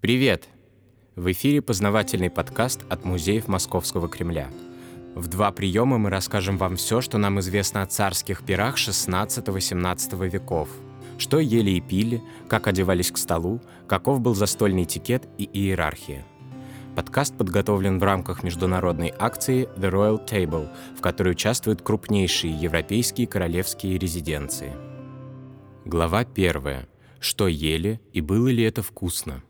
Привет! В эфире познавательный подкаст от музеев Московского Кремля. В два приема мы расскажем вам все, что нам известно о царских пирах 16-18 веков. Что ели и пили, как одевались к столу, каков был застольный этикет и иерархия. Подкаст подготовлен в рамках международной акции The Royal Table, в которой участвуют крупнейшие европейские королевские резиденции. Глава первая. Что ели и было ли это вкусно?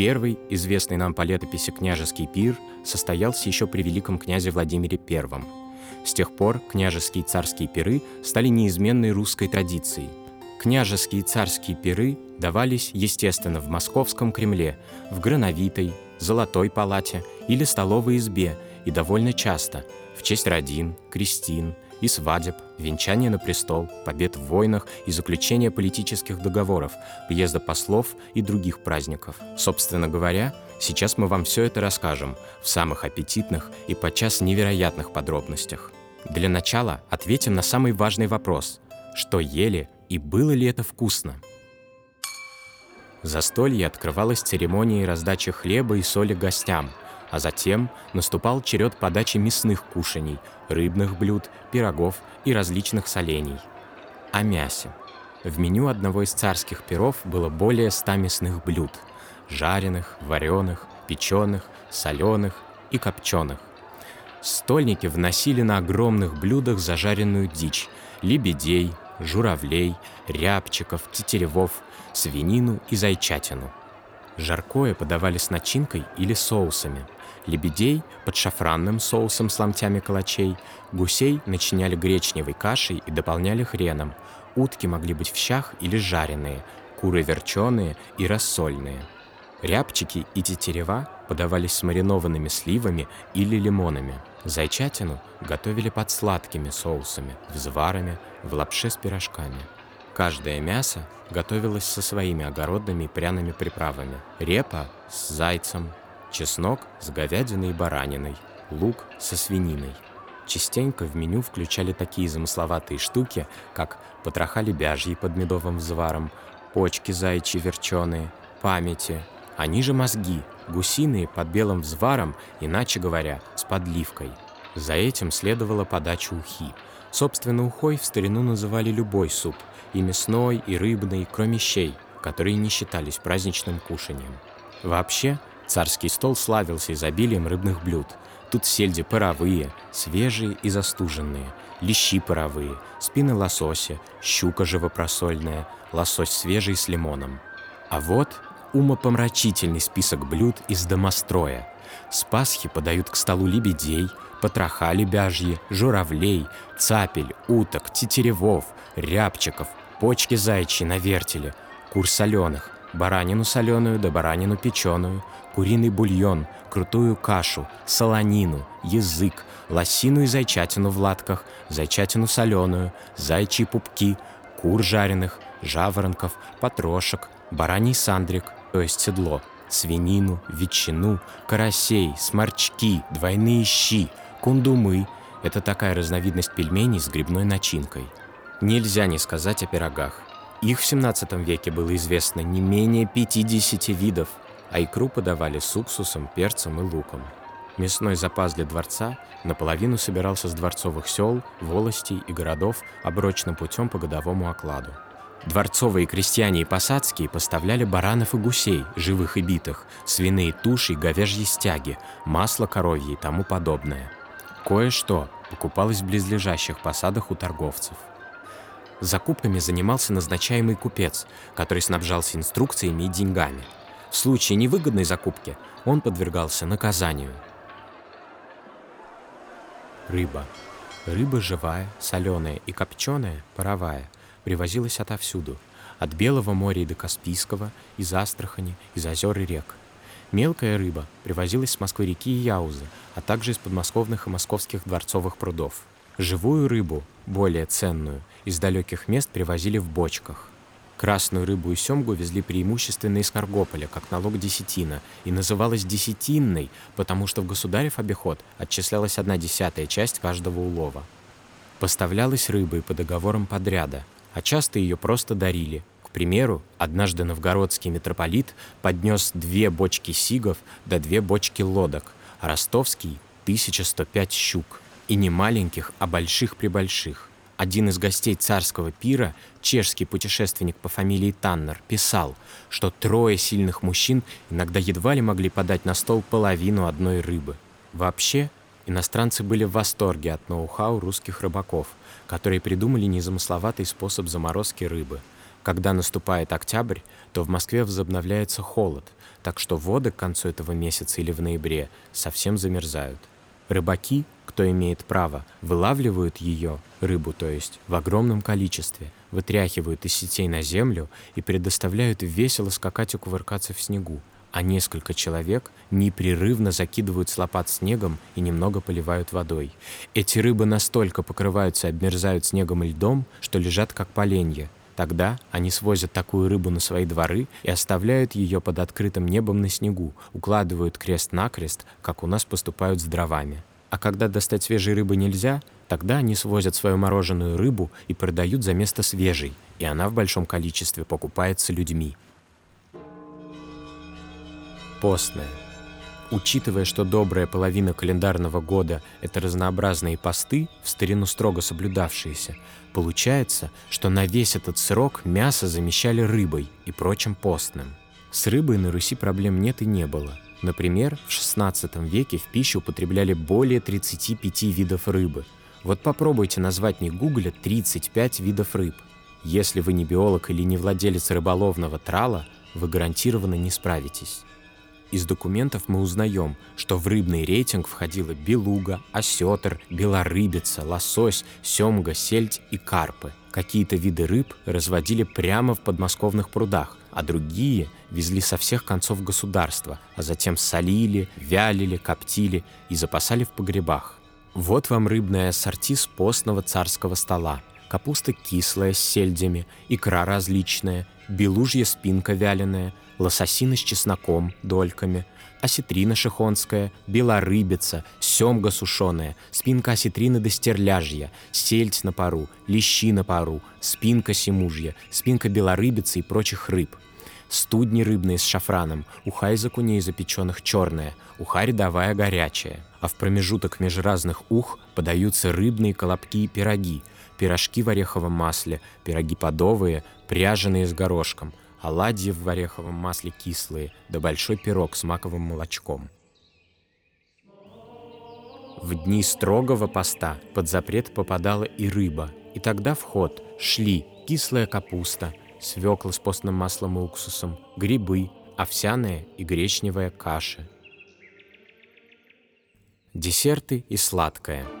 Первый, известный нам по летописи княжеский пир, состоялся еще при великом князе Владимире I. С тех пор княжеские царские пиры стали неизменной русской традицией. Княжеские царские пиры давались, естественно, в Московском Кремле, в Грановитой, Золотой палате или Столовой избе, и довольно часто в честь родин, крестин – и свадеб, венчания на престол, побед в войнах и заключения политических договоров, приезда послов и других праздников. Собственно говоря, сейчас мы вам все это расскажем в самых аппетитных и подчас невероятных подробностях. Для начала ответим на самый важный вопрос – что ели и было ли это вкусно? Застолье открывалось церемонией раздачи хлеба и соли гостям – а затем наступал черед подачи мясных кушаний, рыбных блюд, пирогов и различных солений. О мясе. В меню одного из царских перов было более ста мясных блюд – жареных, вареных, печеных, соленых и копченых. Стольники вносили на огромных блюдах зажаренную дичь, лебедей, журавлей, рябчиков, тетеревов, свинину и зайчатину. Жаркое подавали с начинкой или соусами – лебедей под шафранным соусом с ломтями калачей, гусей начиняли гречневой кашей и дополняли хреном, утки могли быть в щах или жареные, куры верченые и рассольные. Рябчики и тетерева подавались с маринованными сливами или лимонами. Зайчатину готовили под сладкими соусами, взварами, в лапше с пирожками. Каждое мясо готовилось со своими огородными пряными приправами. Репа с зайцем, чеснок с говядиной и бараниной, лук со свининой. Частенько в меню включали такие замысловатые штуки, как потроха лебяжьи под медовым взваром, почки зайчи верченые, памяти, они же мозги, гусиные под белым взваром, иначе говоря, с подливкой. За этим следовала подача ухи. Собственно, ухой в старину называли любой суп, и мясной, и рыбный, кроме щей, которые не считались праздничным кушанием. Вообще, Царский стол славился изобилием рыбных блюд. Тут сельди паровые, свежие и застуженные, лещи паровые, спины лосося, щука живопросольная, лосось свежий с лимоном. А вот умопомрачительный список блюд из домостроя. С Пасхи подают к столу лебедей, потроха лебяжьи, журавлей, цапель, уток, тетеревов, рябчиков, почки зайчьи на вертеле, кур соленых, баранину соленую да баранину печеную, куриный бульон, крутую кашу, солонину, язык, лосину и зайчатину в латках, зайчатину соленую, зайчьи пупки, кур жареных, жаворонков, потрошек, бараний сандрик, то есть седло, свинину, ветчину, карасей, сморчки, двойные щи, кундумы. Это такая разновидность пельменей с грибной начинкой. Нельзя не сказать о пирогах. Их в 17 веке было известно не менее 50 видов, а икру подавали с уксусом, перцем и луком. Мясной запас для дворца наполовину собирался с дворцовых сел, волостей и городов оброчным путем по годовому окладу. Дворцовые крестьяне и посадские поставляли баранов и гусей, живых и битых, свиные туши и говяжьи стяги, масло коровье и тому подобное. Кое-что покупалось в близлежащих посадах у торговцев. Закупками занимался назначаемый купец, который снабжался инструкциями и деньгами. В случае невыгодной закупки он подвергался наказанию. Рыба. Рыба живая, соленая и копченая, паровая, привозилась отовсюду. От Белого моря и до Каспийского, из Астрахани, из озер и рек. Мелкая рыба привозилась с Москвы-реки и Яузы, а также из подмосковных и московских дворцовых прудов. Живую рыбу, более ценную, из далеких мест привозили в бочках. Красную рыбу и семгу везли преимущественно из Каргополя, как налог десятина, и называлась десятинной, потому что в государев обиход отчислялась одна десятая часть каждого улова. Поставлялась рыба и по договорам подряда, а часто ее просто дарили, к примеру, однажды новгородский митрополит поднес две бочки сигов да две бочки лодок, а ростовский — 1105 щук. И не маленьких, а больших-пребольших. Один из гостей царского пира, чешский путешественник по фамилии Таннер, писал, что трое сильных мужчин иногда едва ли могли подать на стол половину одной рыбы. Вообще, иностранцы были в восторге от ноу-хау русских рыбаков, которые придумали незамысловатый способ заморозки рыбы. Когда наступает октябрь, то в Москве возобновляется холод, так что воды к концу этого месяца или в ноябре совсем замерзают. Рыбаки, кто имеет право, вылавливают ее, рыбу то есть, в огромном количестве, вытряхивают из сетей на землю и предоставляют весело скакать и кувыркаться в снегу, а несколько человек непрерывно закидывают с лопат снегом и немного поливают водой. Эти рыбы настолько покрываются и обмерзают снегом и льдом, что лежат как поленья, Тогда они свозят такую рыбу на свои дворы и оставляют ее под открытым небом на снегу, укладывают крест-накрест, как у нас поступают с дровами. А когда достать свежей рыбы нельзя, тогда они свозят свою мороженую рыбу и продают за место свежей, и она в большом количестве покупается людьми. Постная. Учитывая, что добрая половина календарного года — это разнообразные посты, в старину строго соблюдавшиеся, получается, что на весь этот срок мясо замещали рыбой и прочим постным. С рыбой на Руси проблем нет и не было. Например, в XVI веке в пищу употребляли более 35 видов рыбы. Вот попробуйте назвать не гугля 35 видов рыб. Если вы не биолог или не владелец рыболовного трала, вы гарантированно не справитесь. Из документов мы узнаем, что в рыбный рейтинг входила белуга, осетр, белорыбица, лосось, семга, сельдь и карпы. Какие-то виды рыб разводили прямо в подмосковных прудах, а другие везли со всех концов государства, а затем солили, вялили, коптили и запасали в погребах. Вот вам рыбное ассорти с постного царского стола. Капуста кислая с сельдями, икра различная, белужья спинка вяленая, лососина с чесноком, дольками, осетрина шихонская, белорыбица, семга сушеная, спинка осетрины до стерляжья, сельдь на пару, лещи на пару, спинка семужья, спинка белорыбицы и прочих рыб. Студни рыбные с шафраном, уха из окуней запеченных черная, уха рядовая горячая. А в промежуток меж разных ух подаются рыбные колобки и пироги, пирожки в ореховом масле, пироги подовые, пряженые с горошком, оладьи в ореховом масле кислые, да большой пирог с маковым молочком. В дни строгого поста под запрет попадала и рыба, и тогда в ход шли кислая капуста, свекла с постным маслом и уксусом, грибы, овсяная и гречневая каши. Десерты и сладкое.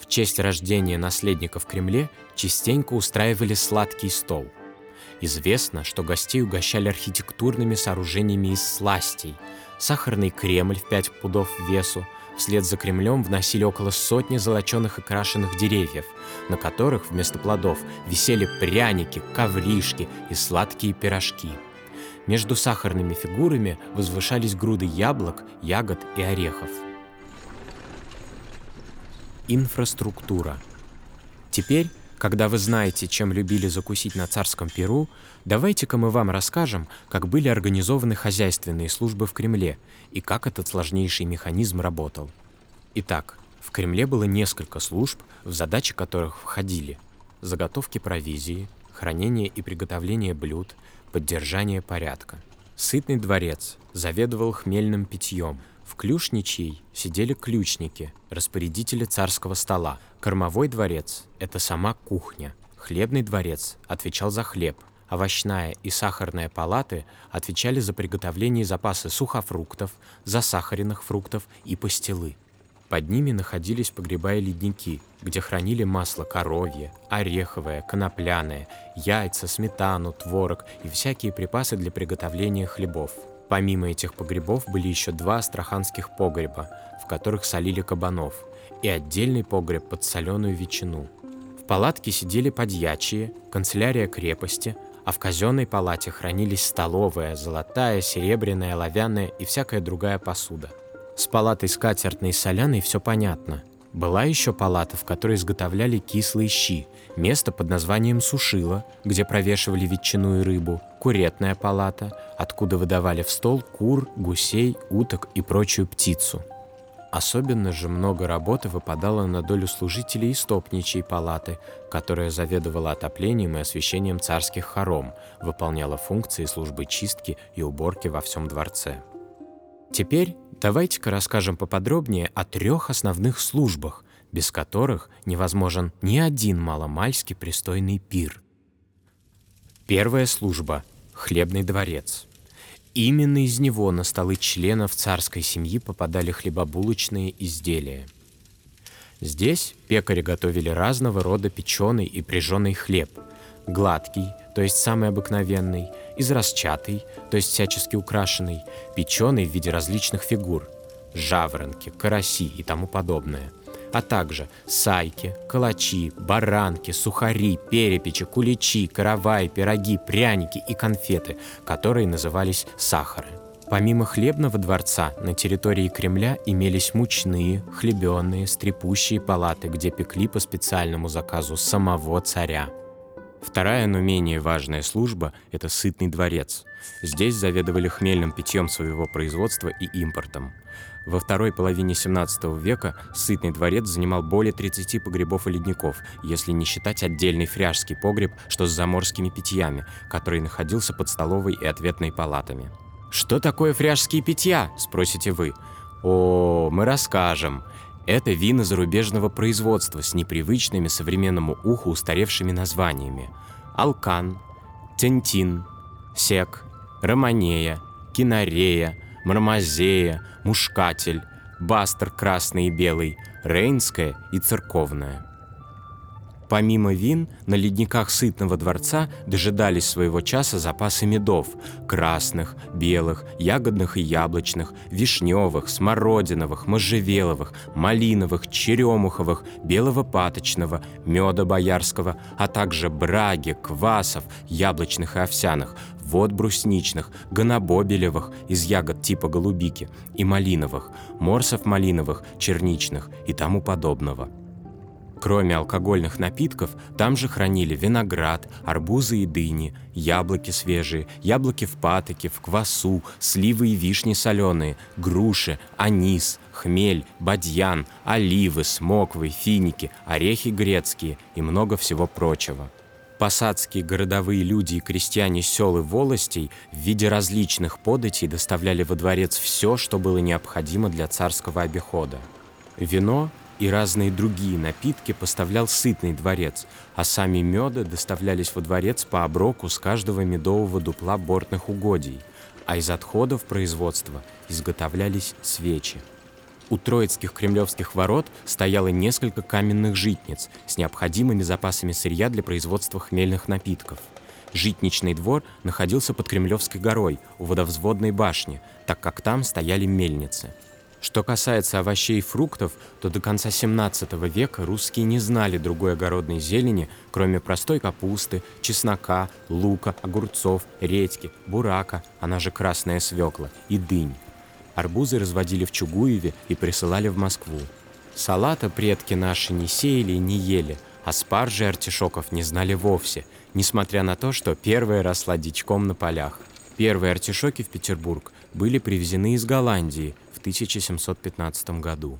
В честь рождения наследника в Кремле частенько устраивали сладкий стол – Известно, что гостей угощали архитектурными сооружениями из сластей. Сахарный Кремль в 5 пудов весу, вслед за Кремлем вносили около сотни золоченых и крашеных деревьев, на которых вместо плодов висели пряники, ковришки и сладкие пирожки. Между сахарными фигурами возвышались груды яблок, ягод и орехов. Инфраструктура. Теперь когда вы знаете, чем любили закусить на царском Перу, давайте-ка мы вам расскажем, как были организованы хозяйственные службы в Кремле и как этот сложнейший механизм работал. Итак, в Кремле было несколько служб, в задачи которых входили заготовки провизии, хранение и приготовление блюд, поддержание порядка. Сытный дворец заведовал хмельным питьем – в Клюшничьей сидели ключники, распорядители царского стола. Кормовой дворец – это сама кухня. Хлебный дворец отвечал за хлеб. Овощная и сахарная палаты отвечали за приготовление и запасы сухофруктов, засахаренных фруктов и пастилы. Под ними находились погреба и ледники, где хранили масло коровье, ореховое, конопляное, яйца, сметану, творог и всякие припасы для приготовления хлебов – Помимо этих погребов были еще два астраханских погреба, в которых солили кабанов, и отдельный погреб под соленую ветчину. В палатке сидели подьячие, канцелярия крепости, а в казенной палате хранились столовая, золотая, серебряная, оловянная и всякая другая посуда. С палатой скатертной и соляной все понятно. Была еще палата, в которой изготовляли кислые щи, место под названием сушило, где провешивали ветчину и рыбу, куретная палата, откуда выдавали в стол кур, гусей, уток и прочую птицу. Особенно же много работы выпадало на долю служителей истопничьей палаты, которая заведовала отоплением и освещением царских хором, выполняла функции службы чистки и уборки во всем дворце. Теперь давайте-ка расскажем поподробнее о трех основных службах, без которых невозможен ни один маломальски пристойный пир. Первая служба — хлебный дворец. Именно из него на столы членов царской семьи попадали хлебобулочные изделия. Здесь пекари готовили разного рода печеный и прижженный хлеб, гладкий, то есть самый обыкновенный, израсчатый, то есть всячески украшенный, печеный в виде различных фигур, жаворонки, караси и тому подобное, а также сайки, калачи, баранки, сухари, перепечи, куличи, каравай, пироги, пряники и конфеты, которые назывались сахары. Помимо хлебного дворца, на территории Кремля имелись мучные, хлебенные, стрепущие палаты, где пекли по специальному заказу самого царя. Вторая, но менее важная служба – это сытный дворец. Здесь заведовали хмельным питьем своего производства и импортом. Во второй половине 17 века сытный дворец занимал более 30 погребов и ледников, если не считать отдельный фряжский погреб, что с заморскими питьями, который находился под столовой и ответной палатами. «Что такое фряжские питья?» – спросите вы. «О, мы расскажем. Это вина зарубежного производства с непривычными современному уху устаревшими названиями. Алкан, Тентин, Сек, Романея, Кинарея, Мармазея, Мушкатель, Бастер красный и белый, Рейнская и церковная. Помимо вин, на ледниках сытного дворца дожидались своего часа запасы медов – красных, белых, ягодных и яблочных, вишневых, смородиновых, можжевеловых, малиновых, черемуховых, белого паточного, меда боярского, а также браги, квасов, яблочных и овсяных, вод брусничных, гонобобелевых из ягод типа голубики и малиновых, морсов малиновых, черничных и тому подобного – Кроме алкогольных напитков, там же хранили виноград, арбузы и дыни, яблоки свежие, яблоки в патоке, в квасу, сливы и вишни соленые, груши, анис, хмель, бадьян, оливы, смоквы, финики, орехи грецкие и много всего прочего. Посадские городовые люди и крестьяне сел и волостей в виде различных податей доставляли во дворец все, что было необходимо для царского обихода. Вино, и разные другие напитки поставлял сытный дворец, а сами меды доставлялись во дворец по оброку с каждого медового дупла бортных угодий, а из отходов производства изготовлялись свечи. У Троицких кремлевских ворот стояло несколько каменных житниц с необходимыми запасами сырья для производства хмельных напитков. Житничный двор находился под Кремлевской горой у водовзводной башни, так как там стояли мельницы – что касается овощей и фруктов, то до конца 17 века русские не знали другой огородной зелени, кроме простой капусты, чеснока, лука, огурцов, редьки, бурака, она же красная свекла, и дынь. Арбузы разводили в Чугуеве и присылали в Москву. Салата предки наши не сеяли и не ели, а спаржи артишоков не знали вовсе, несмотря на то, что первая росла дичком на полях. Первые артишоки в Петербург были привезены из Голландии 1715 году.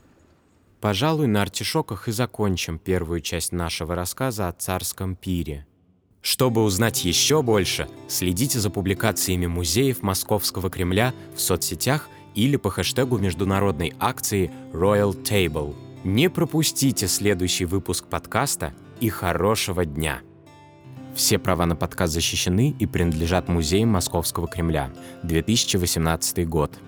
Пожалуй, на артишоках и закончим первую часть нашего рассказа о царском пире. Чтобы узнать еще больше, следите за публикациями музеев Московского Кремля в соцсетях или по хэштегу международной акции Royal Table. Не пропустите следующий выпуск подкаста и хорошего дня! Все права на подкаст защищены и принадлежат музеям Московского Кремля. 2018 год.